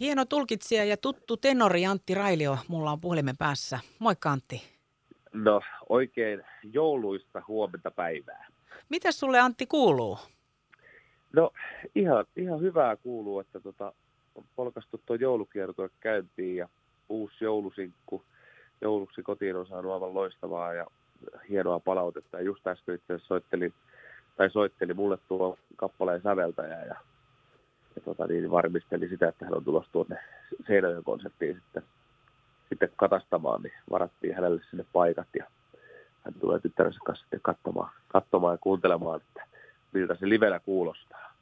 Hieno tulkitsija ja tuttu tenori Antti Railio mulla on puhelimen päässä. Moikka Antti. No oikein jouluista huomenta päivää. Mitä sulle Antti kuuluu? No ihan, ihan hyvää kuuluu, että tota, on polkastu tuo joulukierto käyntiin ja uusi joulusinkku jouluksi kotiin on saanut aivan loistavaa ja hienoa palautetta. Ja just äsken itse soitteli, tai soitteli mulle tuo kappaleen säveltäjä ja ja tota, niin varmisteli sitä, että hän on tulossa tuonne Seinäjoen konserttiin sitten, sitten katastamaan, niin varattiin hänelle sinne paikat ja hän tulee tyttärensä kanssa sitten katsomaan, katsomaan ja kuuntelemaan, että miltä se livenä kuulostaa.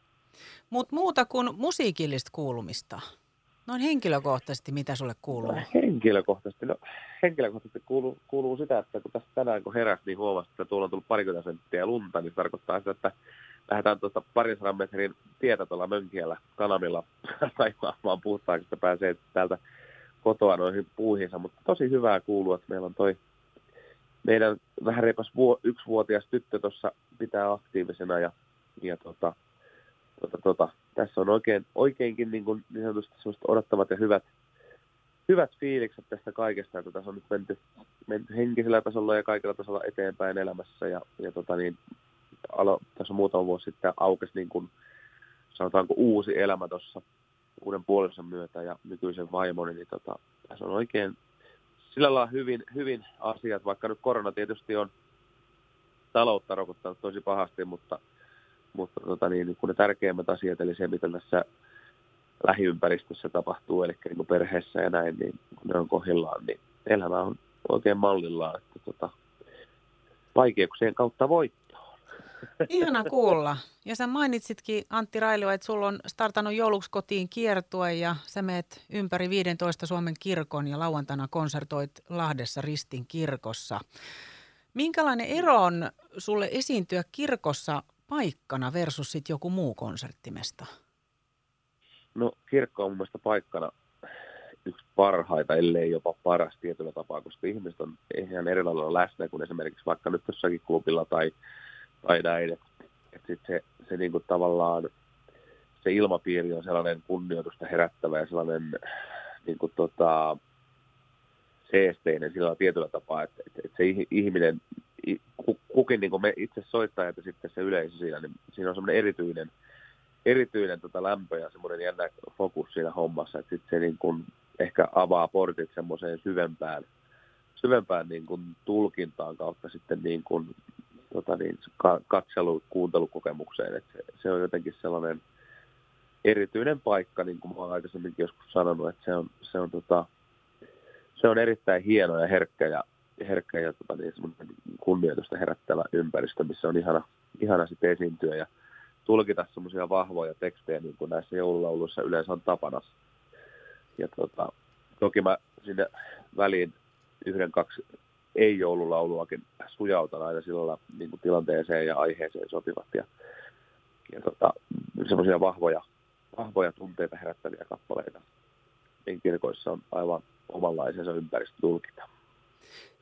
Mutta muuta kuin musiikillista kuulumista. Noin henkilökohtaisesti, mitä sulle kuuluu? No, henkilökohtaisesti, no, henkilökohtaisesti kuuluu, kuuluu sitä, että kun tässä tänään kun heräsi, niin huomasi, että tuolla on tullut parikymmentä senttiä lunta, niin se tarkoittaa sitä, että lähdetään tuosta parin sadan metrin tietä tuolla Mönkiellä kanavilla raivaamaan puhtaaksi, että pääsee täältä kotoa noihin puuhinsa. Mutta tosi hyvää kuuluu, että meillä on toi meidän vähän reipas vuo, yksivuotias tyttö tuossa pitää aktiivisena ja, ja tota, tota, tota, tässä on oikein, oikeinkin niin, kuin, niin sanotusti odottavat ja hyvät, hyvät fiilikset tästä kaikesta, että tässä on nyt menty, menty henkisellä tasolla ja kaikilla tasolla eteenpäin elämässä ja, ja tota niin, alo, tässä muutama vuosi sitten aukesi niin kuin, sanotaanko uusi elämä tuossa uuden puolensa myötä ja nykyisen vaimoni, niin tota, tässä on oikein sillä lailla hyvin, hyvin asiat, vaikka nyt korona tietysti on taloutta rokottanut tosi pahasti, mutta, mutta tota niin, niin kun ne tärkeimmät asiat, eli se, mitä tässä lähiympäristössä tapahtuu, eli niin kuin perheessä ja näin, niin kun ne on kohdillaan, niin elämä on oikein mallillaan, että tota, vaikeuksien kautta voittaa. Ihana kuulla. Ja sä mainitsitkin Antti Railio, että sulla on startannut jouluksi kotiin kiertue ja sä meet ympäri 15 Suomen kirkon ja lauantaina konsertoit Lahdessa Ristin kirkossa. Minkälainen ero on sulle esiintyä kirkossa paikkana versus sit joku muu konserttimesta? No kirkko on mun mielestä paikkana yksi parhaita, ellei jopa paras tietyllä tapaa, koska ihmiset on ihan eri lailla läsnä kuin esimerkiksi vaikka nyt jossakin klubilla tai tai näin. Että et sit se, se niinku tavallaan, se ilmapiiri on sellainen kunnioitusta herättävä ja sellainen niinku tota, seesteinen sillä tietyllä tapaa, että, että, että se ihminen, kukin niin me itse soittajat ja sitten se yleisö siinä, niin siinä on semmoinen erityinen, erityinen tota lämpö ja semmoinen jännä fokus siinä hommassa, että sitten se niin kuin ehkä avaa portit semmoiseen syvempään, syvempään niin kuin tulkintaan kautta sitten niin kuin tota niin, katselu- kuuntelukokemukseen. että se, se, on jotenkin sellainen erityinen paikka, niin kuin olen aikaisemminkin joskus sanonut, että se on, se on, tota, se on erittäin hieno ja herkkä ja, herkkä ja tota niin, kunnioitusta herättävä ympäristö, missä on ihana, ihana sitten esiintyä ja tulkita semmoisia vahvoja tekstejä, niin kuin näissä joululauluissa yleensä on tapana. Ja tota, toki mä sinne väliin yhden, kaksi ei-joululauluakin sujautan aina sillä niin kuin tilanteeseen ja aiheeseen sopivat ja, ja tota, semmoisia vahvoja, vahvoja tunteita herättäviä kappaleita. Niin kirkoissa on aivan omanlaisensa ympäristö tulkita.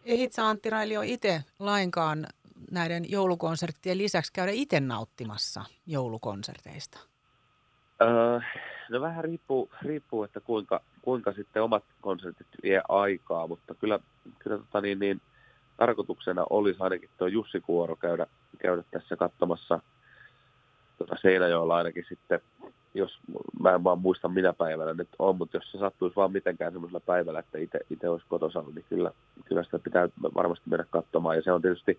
Ehdit Antti Railio itse lainkaan näiden joulukonserttien lisäksi käydä itse nauttimassa joulukonserteista? Öö, no vähän riippuu, riippuu että kuinka, kuinka sitten omat konsertit vie aikaa, mutta kyllä, kyllä tota niin, niin, tarkoituksena olisi ainakin tuo Jussi Kuoro käydä, käydä tässä katsomassa tuota Seinäjoella ainakin sitten, jos mä en vaan muista minä päivänä nyt on, mutta jos se sattuisi vaan mitenkään semmoisella päivällä, että itse olisi kotosalla, niin kyllä, kyllä sitä pitää varmasti mennä katsomaan. Ja se on tietysti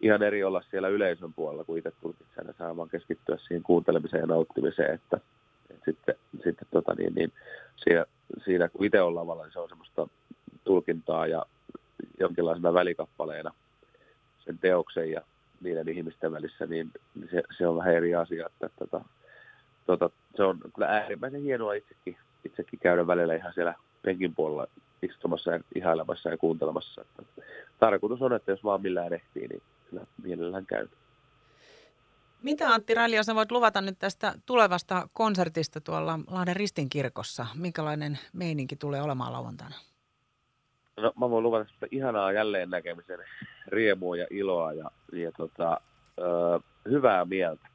ihan eri olla siellä yleisön puolella, kun itse tulkitsen ja saa vaan keskittyä siihen kuuntelemiseen ja nauttimiseen, että sitten, sitten tota niin, niin siinä, siinä, kun itse on lavalla, niin se on semmoista tulkintaa ja jonkinlaisena välikappaleena sen teoksen ja niiden ihmisten välissä, niin se, se on vähän eri asia. Että, että, tota, se on kyllä äärimmäisen hienoa itsekin, itsekin käydä välillä ihan siellä penkin puolella istumassa ja ihailemassa ja kuuntelemassa. Että tarkoitus on, että jos vaan millään ehtii, niin kyllä mielellään käy. Mitä Antti Railio, sä voit luvata nyt tästä tulevasta konsertista tuolla Lahden Ristin kirkossa? Minkälainen meininki tulee olemaan lauantaina? No, mä voin luvata sitä ihanaa jälleen näkemisen riemua ja iloa ja, ja tota, ö, hyvää mieltä.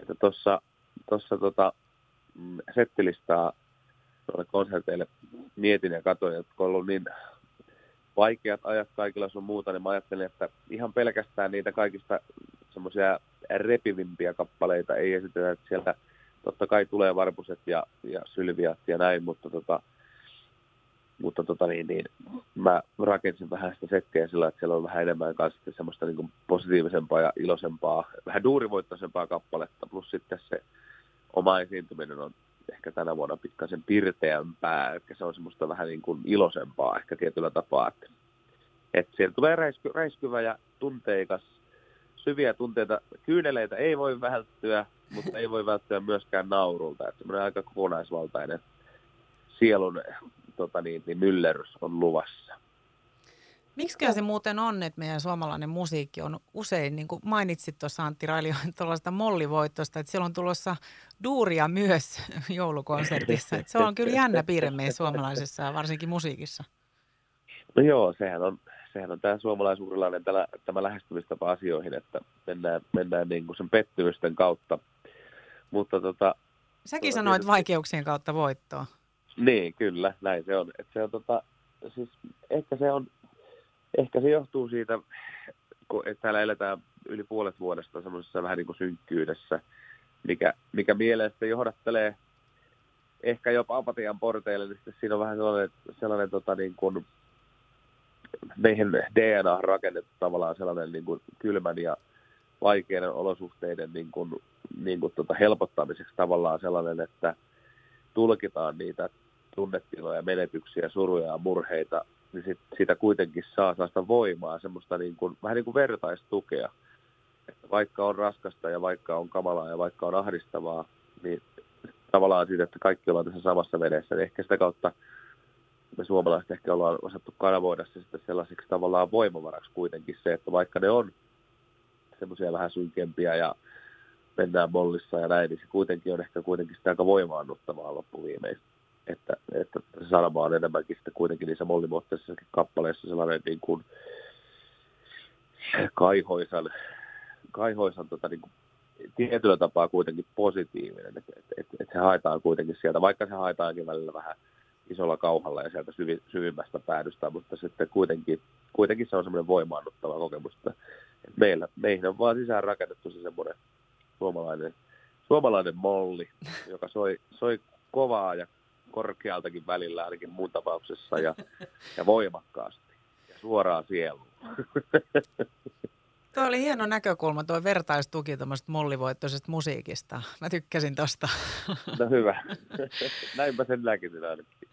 Että tuossa tossa tota, mm, settilistaa konserteille mietin ja katsoin, että kun on ollut niin vaikeat ajat kaikilla sun muuta, niin mä ajattelin, että ihan pelkästään niitä kaikista semmoisia repivimpiä kappaleita. Ei esitetä, että sieltä totta kai tulee varpuset ja, ja sylviät ja näin, mutta tota, mutta tota niin, niin, mä rakensin vähän sitä settiä sillä, että siellä on vähän enemmän kanssa semmoista niin positiivisempaa ja iloisempaa, vähän duurivoittoisempaa kappaletta, plus sitten se oma esiintyminen on ehkä tänä vuonna pikkasen pirteämpää, ehkä se on semmoista vähän niin kuin iloisempaa ehkä tietyllä tapaa, että, että siellä tulee räisky, räiskyvä ja tunteikas, syviä tunteita, kyyneleitä ei voi välttyä, mutta ei voi välttyä myöskään naurulta, että semmoinen aika kokonaisvaltainen sielun tota niin, niin myllerys on luvassa. Miksi se muuten on, että meidän suomalainen musiikki on usein, niin kuin mainitsit tuossa Antti Railio, tuollaista mollivoittosta, että siellä on tulossa duuria myös joulukonsertissa. Että se on kyllä jännä piirre meidän suomalaisessa ja varsinkin musiikissa. No joo, sehän on, sehän on tämä suomalaisuurilainen tämä, tämä lähestymistapa asioihin, että mennään, mennään niin kuin sen pettymysten kautta. Mutta tota, Säkin tuota, sanoit tietysti... vaikeuksien kautta voittoa. Niin, kyllä, näin se on. Et se on tota, siis ehkä se on, ehkä se johtuu siitä, kun että täällä eletään yli puolet vuodesta semmoisessa vähän niin kuin synkkyydessä, mikä, mikä mielestä johdattelee ehkä jopa apatian porteille, niin sitten siinä on vähän sellainen, sellainen tota niin kuin, meihin DNA rakennettu tavallaan sellainen niin kuin kylmän ja vaikeiden olosuhteiden niin kuin, niin kuin tota helpottamiseksi tavallaan sellainen, että tulkitaan niitä tunnetiloja, menetyksiä, suruja ja murheita, niin sit, siitä kuitenkin saa sellaista voimaa, semmoista niin kuin, vähän niin kuin vertaistukea. Että vaikka on raskasta ja vaikka on kamalaa ja vaikka on ahdistavaa, niin tavallaan siitä, että kaikki ollaan tässä samassa vedessä, niin ehkä sitä kautta me suomalaiset ehkä ollaan osattu kanavoida se sitten sellaiseksi tavallaan voimavaraksi kuitenkin se, että vaikka ne on semmoisia vähän synkempiä ja mennään mollissa ja näin, niin se kuitenkin on ehkä kuitenkin sitä aika voimaannuttavaa loppuviimeistä. Että, että se sanoma on enemmänkin sitten kuitenkin niissä mollimuotoisissa kappaleissa sellainen niin kuin kaihoisan, kaihoisan tota, niin kuin, tietyllä tapaa kuitenkin positiivinen, että et, et, et se haetaan kuitenkin sieltä, vaikka se haetaankin välillä vähän isolla kauhalla ja sieltä syvi, syvimmästä päädystä, mutta sitten kuitenkin, kuitenkin se on semmoinen voimaannuttava kokemus, että, meillä, meihin on vaan sisään rakennettu se semmoinen suomalainen, suomalainen molli, joka soi, soi kovaa ja korkealtakin välillä ainakin muun tapauksessa ja, ja voimakkaasti ja suoraan sieluun. Tuo oli hieno näkökulma, tuo vertaistuki tuommoisesta mollivoittoisesta musiikista. Mä tykkäsin tosta. No hyvä. Näinpä sen näkisin ainakin.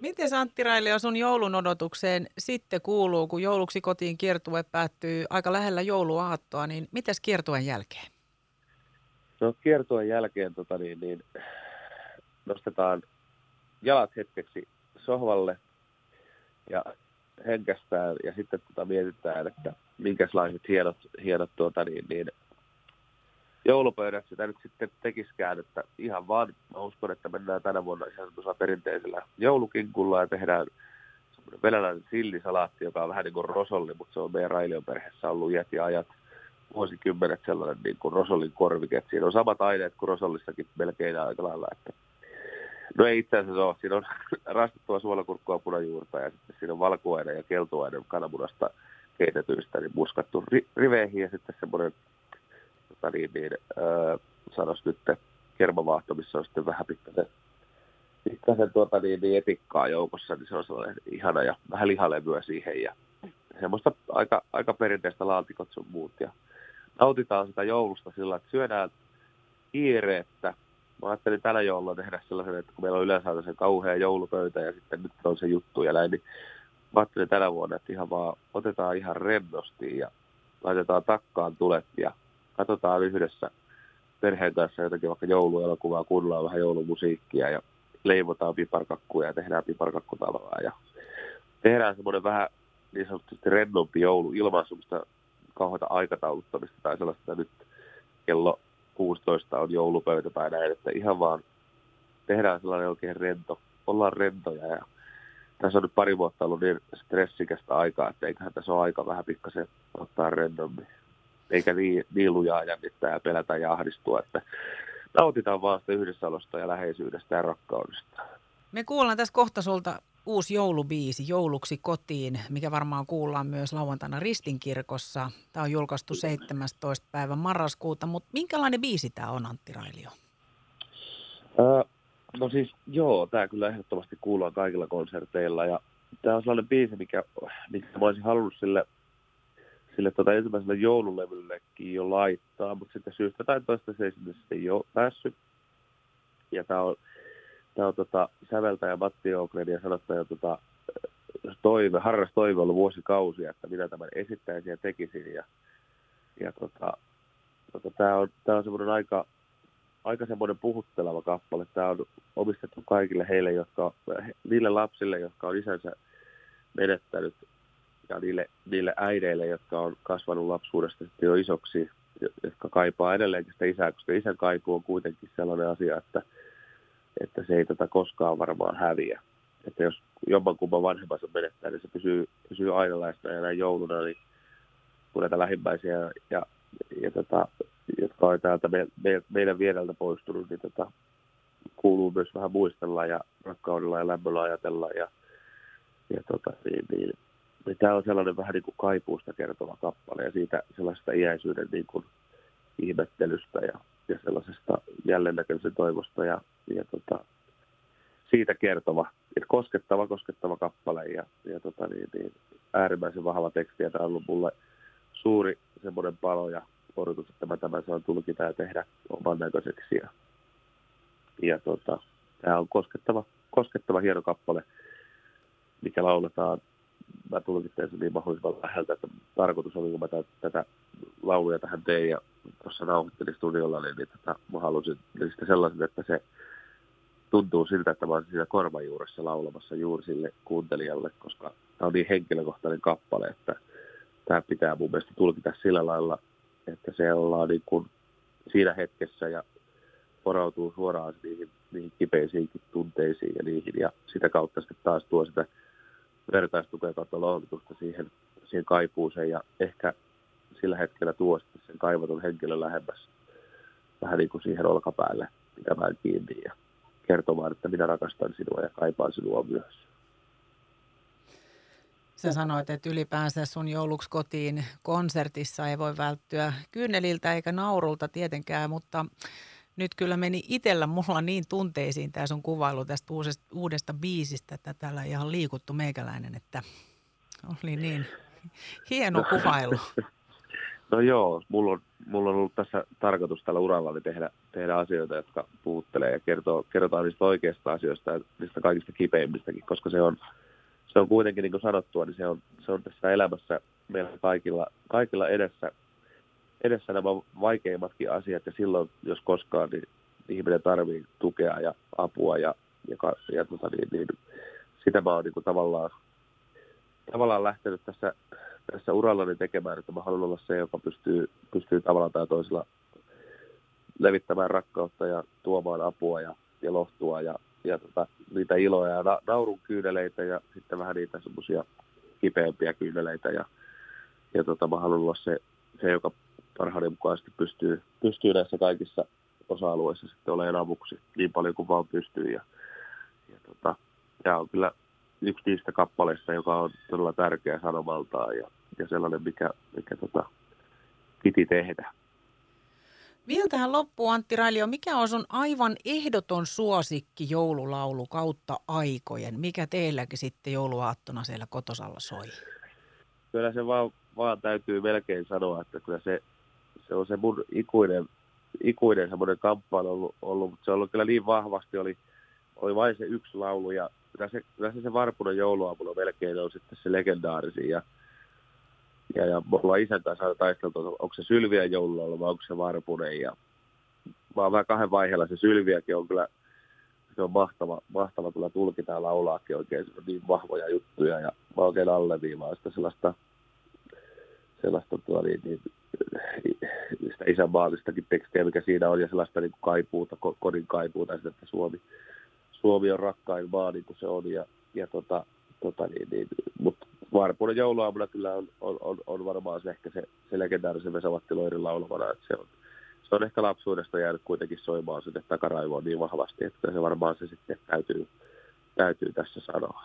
Miten Antti Railio sun joulun odotukseen sitten kuuluu, kun jouluksi kotiin kiertue päättyy aika lähellä jouluaattoa, niin mites kiertueen jälkeen? No kiertueen jälkeen tota niin, niin, nostetaan jalat hetkeksi sohvalle ja henkästään ja sitten tota mietitään, että minkälaiset hienot, hienot tuota, niin, niin, joulupöydät sitä nyt sitten tekiskään, että ihan vaan mä uskon, että mennään tänä vuonna ihan perinteisellä joulukinkulla ja tehdään semmoinen venäläinen sillisalaatti, joka on vähän niin kuin rosolli, mutta se on meidän Railion perheessä ollut iät ja ajat vuosikymmenet sellainen niin kuin rosollin korvike. Siinä on samat aineet kuin rosollissakin melkein aika lailla, että No ei itse asiassa ole. Siinä on rastettua suolakurkkua punajuurta ja sitten siinä on valkuainen ja keltuainen kananmunasta keitetyistä niin muskattu ri- riveihin ja sitten semmoinen, tota niin, öö, sanoisi nyt kermavaahto, missä on sitten vähän pikkasen, pikkasen tuota niin, niin etikkaa joukossa, niin se on sellainen ihana ja vähän lihalevyä siihen ja semmoista aika, aika perinteistä laatikot sun muut. Ja nautitaan sitä joulusta sillä, että syödään kiireettä, mä ajattelin tänä jouluna tehdä sellaisen, että kun meillä on yleensä se kauhea joulupöytä ja sitten nyt on se juttu ja näin, niin mä ajattelin tänä vuonna, että ihan vaan otetaan ihan rennosti ja laitetaan takkaan tulet ja katsotaan yhdessä perheen kanssa jotakin vaikka jouluelokuvaa, kuunnellaan vähän joulumusiikkia ja leivotaan piparkakkuja ja tehdään piparkakkutaloa ja tehdään semmoinen vähän niin sanotusti rennompi joulu ilman semmoista kauheata aikatauluttamista tai sellaista nyt kello 16 on joulupöytä tai näin, että ihan vaan tehdään sellainen oikein rento, ollaan rentoja ja tässä on nyt pari vuotta ollut niin stressikästä aikaa, että eiköhän tässä ole aika vähän pikkasen ottaa rennommin. Eikä lujaa jännittää ja pelätä ja ahdistua, että nautitaan vaan sitä yhdessäolosta ja läheisyydestä ja rakkaudesta. Me kuullaan tässä kohta sulta uusi joulubiisi Jouluksi kotiin, mikä varmaan kuullaan myös lauantaina Ristinkirkossa. Tämä on julkaistu 17. päivä marraskuuta, mutta minkälainen biisi tämä on Antti Railio? Äh, no siis joo, tämä kyllä ehdottomasti kuullaan kaikilla konserteilla ja tämä on sellainen biisi, mikä, mikä mä olisin halunnut sille, sille tota ensimmäiselle joululevyllekin jo laittaa, mutta sitten syystä tai toista se ei sitten jo päässyt. Ja tämä on, tämä on tota, säveltäjä Matti Ougren ja sanottaja tota, toive, harras toive ollut vuosikausia, että minä tämän esittäisin ja tekisin. Ja, ja tota, tota, tämä on, tämä on semmoinen aika, aika semmoinen puhutteleva kappale. Tämä on omistettu kaikille heille, jotka, niille lapsille, jotka on isänsä menettänyt ja niille, niille äideille, jotka on kasvanut lapsuudesta sitten jo isoksi, jotka kaipaa edelleenkin sitä isää, koska isän kaipuu on kuitenkin sellainen asia, että, että se ei tätä koskaan varmaan häviä. Että jos jommankumman vanhemmansa menettää, niin se pysyy, pysyy aina läsnä ja näin jouluna, niin kun näitä lähimmäisiä ja, ja, ja tota, jotka on täältä me, me, meidän viereltä poistunut, niin tota, kuuluu myös vähän muistella ja rakkaudella ja lämmöllä ajatella. Ja, ja tota, niin, niin, niin tämä on sellainen vähän niin kuin kaipuusta kertova kappale ja siitä sellaisesta iäisyyden niin kuin ihmettelystä ja, ja sellaisesta jälleennäköisen toivosta ja, ja tota, siitä kertova, että koskettava, koskettava kappale ja, ja tota, niin, niin, äärimmäisen vahva teksti ja tämä on ollut mulle suuri semmoinen palo ja odotus, että mä tämän saan tulkita ja tehdä oman näköiseksi. Ja, ja tota, tämä on koskettava, koskettava hieno kappale, mikä lauletaan. Mä tulkitsen sen niin mahdollisimman läheltä, että tarkoitus oli, kun mä tätä, tätä lauluja tähän tein ja tuossa nauhoittelin studiolla, niin, niin tota, mä halusin sitä sellaisen, että se tuntuu siltä, että mä olen siinä korvajuuressa laulamassa juuri sille kuuntelijalle, koska tämä on niin henkilökohtainen kappale, että tämä pitää mun mielestä tulkita sillä lailla että se ollaan niin kuin siinä hetkessä ja porautuu suoraan niihin, niihin kipeisiinkin tunteisiin ja niihin. Ja sitä kautta sitten taas tuo sitä vertaistukea kautta lohdutusta siihen, siihen kaipuuseen ja ehkä sillä hetkellä tuo sen kaivatun henkilön lähemmäs vähän niin kuin siihen olkapäälle pitämään kiinni ja kertomaan, että minä rakastan sinua ja kaipaan sinua myös. Sä sanoit, että ylipäänsä sun jouluksi kotiin konsertissa ei voi välttyä kyyneliltä eikä naurulta tietenkään, mutta nyt kyllä meni itsellä mulla niin tunteisiin tämä sun kuvailu tästä uudesta, uudesta biisistä, että täällä ihan liikuttu meikäläinen, että oli niin hieno kuvailu. No joo, mulla on, mulla on ollut tässä tarkoitus tällä uralla tehdä, tehdä asioita, jotka puhuttelee ja kertoo, kerrotaan niistä oikeista asioista ja niistä kaikista kipeimmistäkin, koska se on, se on kuitenkin niin kuin sanottua, niin se on, se on tässä elämässä meillä kaikilla, kaikilla edessä, edessä nämä vaikeimmatkin asiat ja silloin, jos koskaan, niin ihminen tarvii tukea ja apua ja, ja, ja tota, niin, niin, sitä mä oon niin kuin tavallaan, tavallaan lähtenyt tässä, tässä urallani tekemään, että mä haluan olla se, joka pystyy, pystyy tavallaan tai toisella levittämään rakkautta ja tuomaan apua ja, ja lohtua ja ja tota, niitä iloja ja na, naurun kyyneleitä ja sitten vähän niitä semmoisia kipeämpiä kyyneleitä. Ja, ja tota, mä haluan olla se, se joka parhaiden mukaisesti pystyy, pystyy näissä kaikissa osa-alueissa sitten olemaan avuksi niin paljon kuin vaan pystyy. Ja, ja tota, tämä on kyllä yksi niistä kappaleista, joka on todella tärkeä sanomaltaan ja, ja sellainen, mikä, mikä tota, piti tehdä. Vielä tähän loppuun Antti Railio, mikä on sun aivan ehdoton suosikki joululaulu kautta aikojen? Mikä teilläkin sitten jouluaattona siellä kotosalla soi? Kyllä se vaan, vaan täytyy melkein sanoa, että kyllä se, se on se mun ikuinen, ikuinen semmoinen kamppailu ollut, ollut, mutta se on ollut kyllä niin vahvasti, oli, oli vain se yksi laulu ja kyllä se, se, Varpunen jouluaamuna melkein on sitten se legendaarisin ja ja, ja me ollaan isän kanssa taisteltu, onko se Sylviä joululaulu vai onko se Varpunen. Ja mä oon vähän kahden vaiheella. Se Sylviäkin on kyllä, se on mahtava, mahtava kyllä tulkita ja laulaakin oikein. Se on niin vahvoja juttuja ja mä oikein alleviivaan sitä sellaista, sellaista tuo, niin, niin, sitä isänmaallistakin tekstiä, mikä siinä on, ja sellaista niin kuin kaipuuta, kodin kaipuuta, että Suomi, Suomi on rakkain maa, niin kuin se on, ja, ja tota, tota niin, niin, mutta Varpuuden jouluaamuna kyllä on, on, on, on varmaan se ehkä se, se legendaarisen Vesamatti Loirin laulamana, että se on, se on ehkä lapsuudesta jäänyt kuitenkin soimaan sinne takaraivoon niin vahvasti, että se varmaan se sitten täytyy, täytyy tässä sanoa.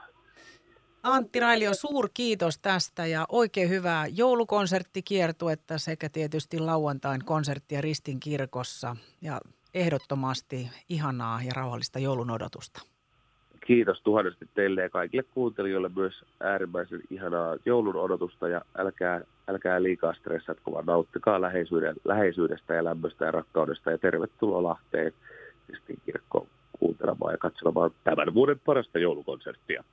Antti Railio, suur kiitos tästä ja oikein hyvää joulukonserttikiertuetta sekä tietysti lauantain konserttia Ristin kirkossa ja ehdottomasti ihanaa ja rauhallista joulun odotusta. Kiitos tuhannesti teille ja kaikille kuuntelijoille myös äärimmäisen ihanaa joulun odotusta ja älkää, älkää liikaa stressatko, vaan nauttikaa läheisyydestä ja lämmöstä ja rakkaudesta ja tervetuloa Lahteen Ristin kirkkoon kuuntelemaan ja katselemaan tämän vuoden parasta joulukonserttia.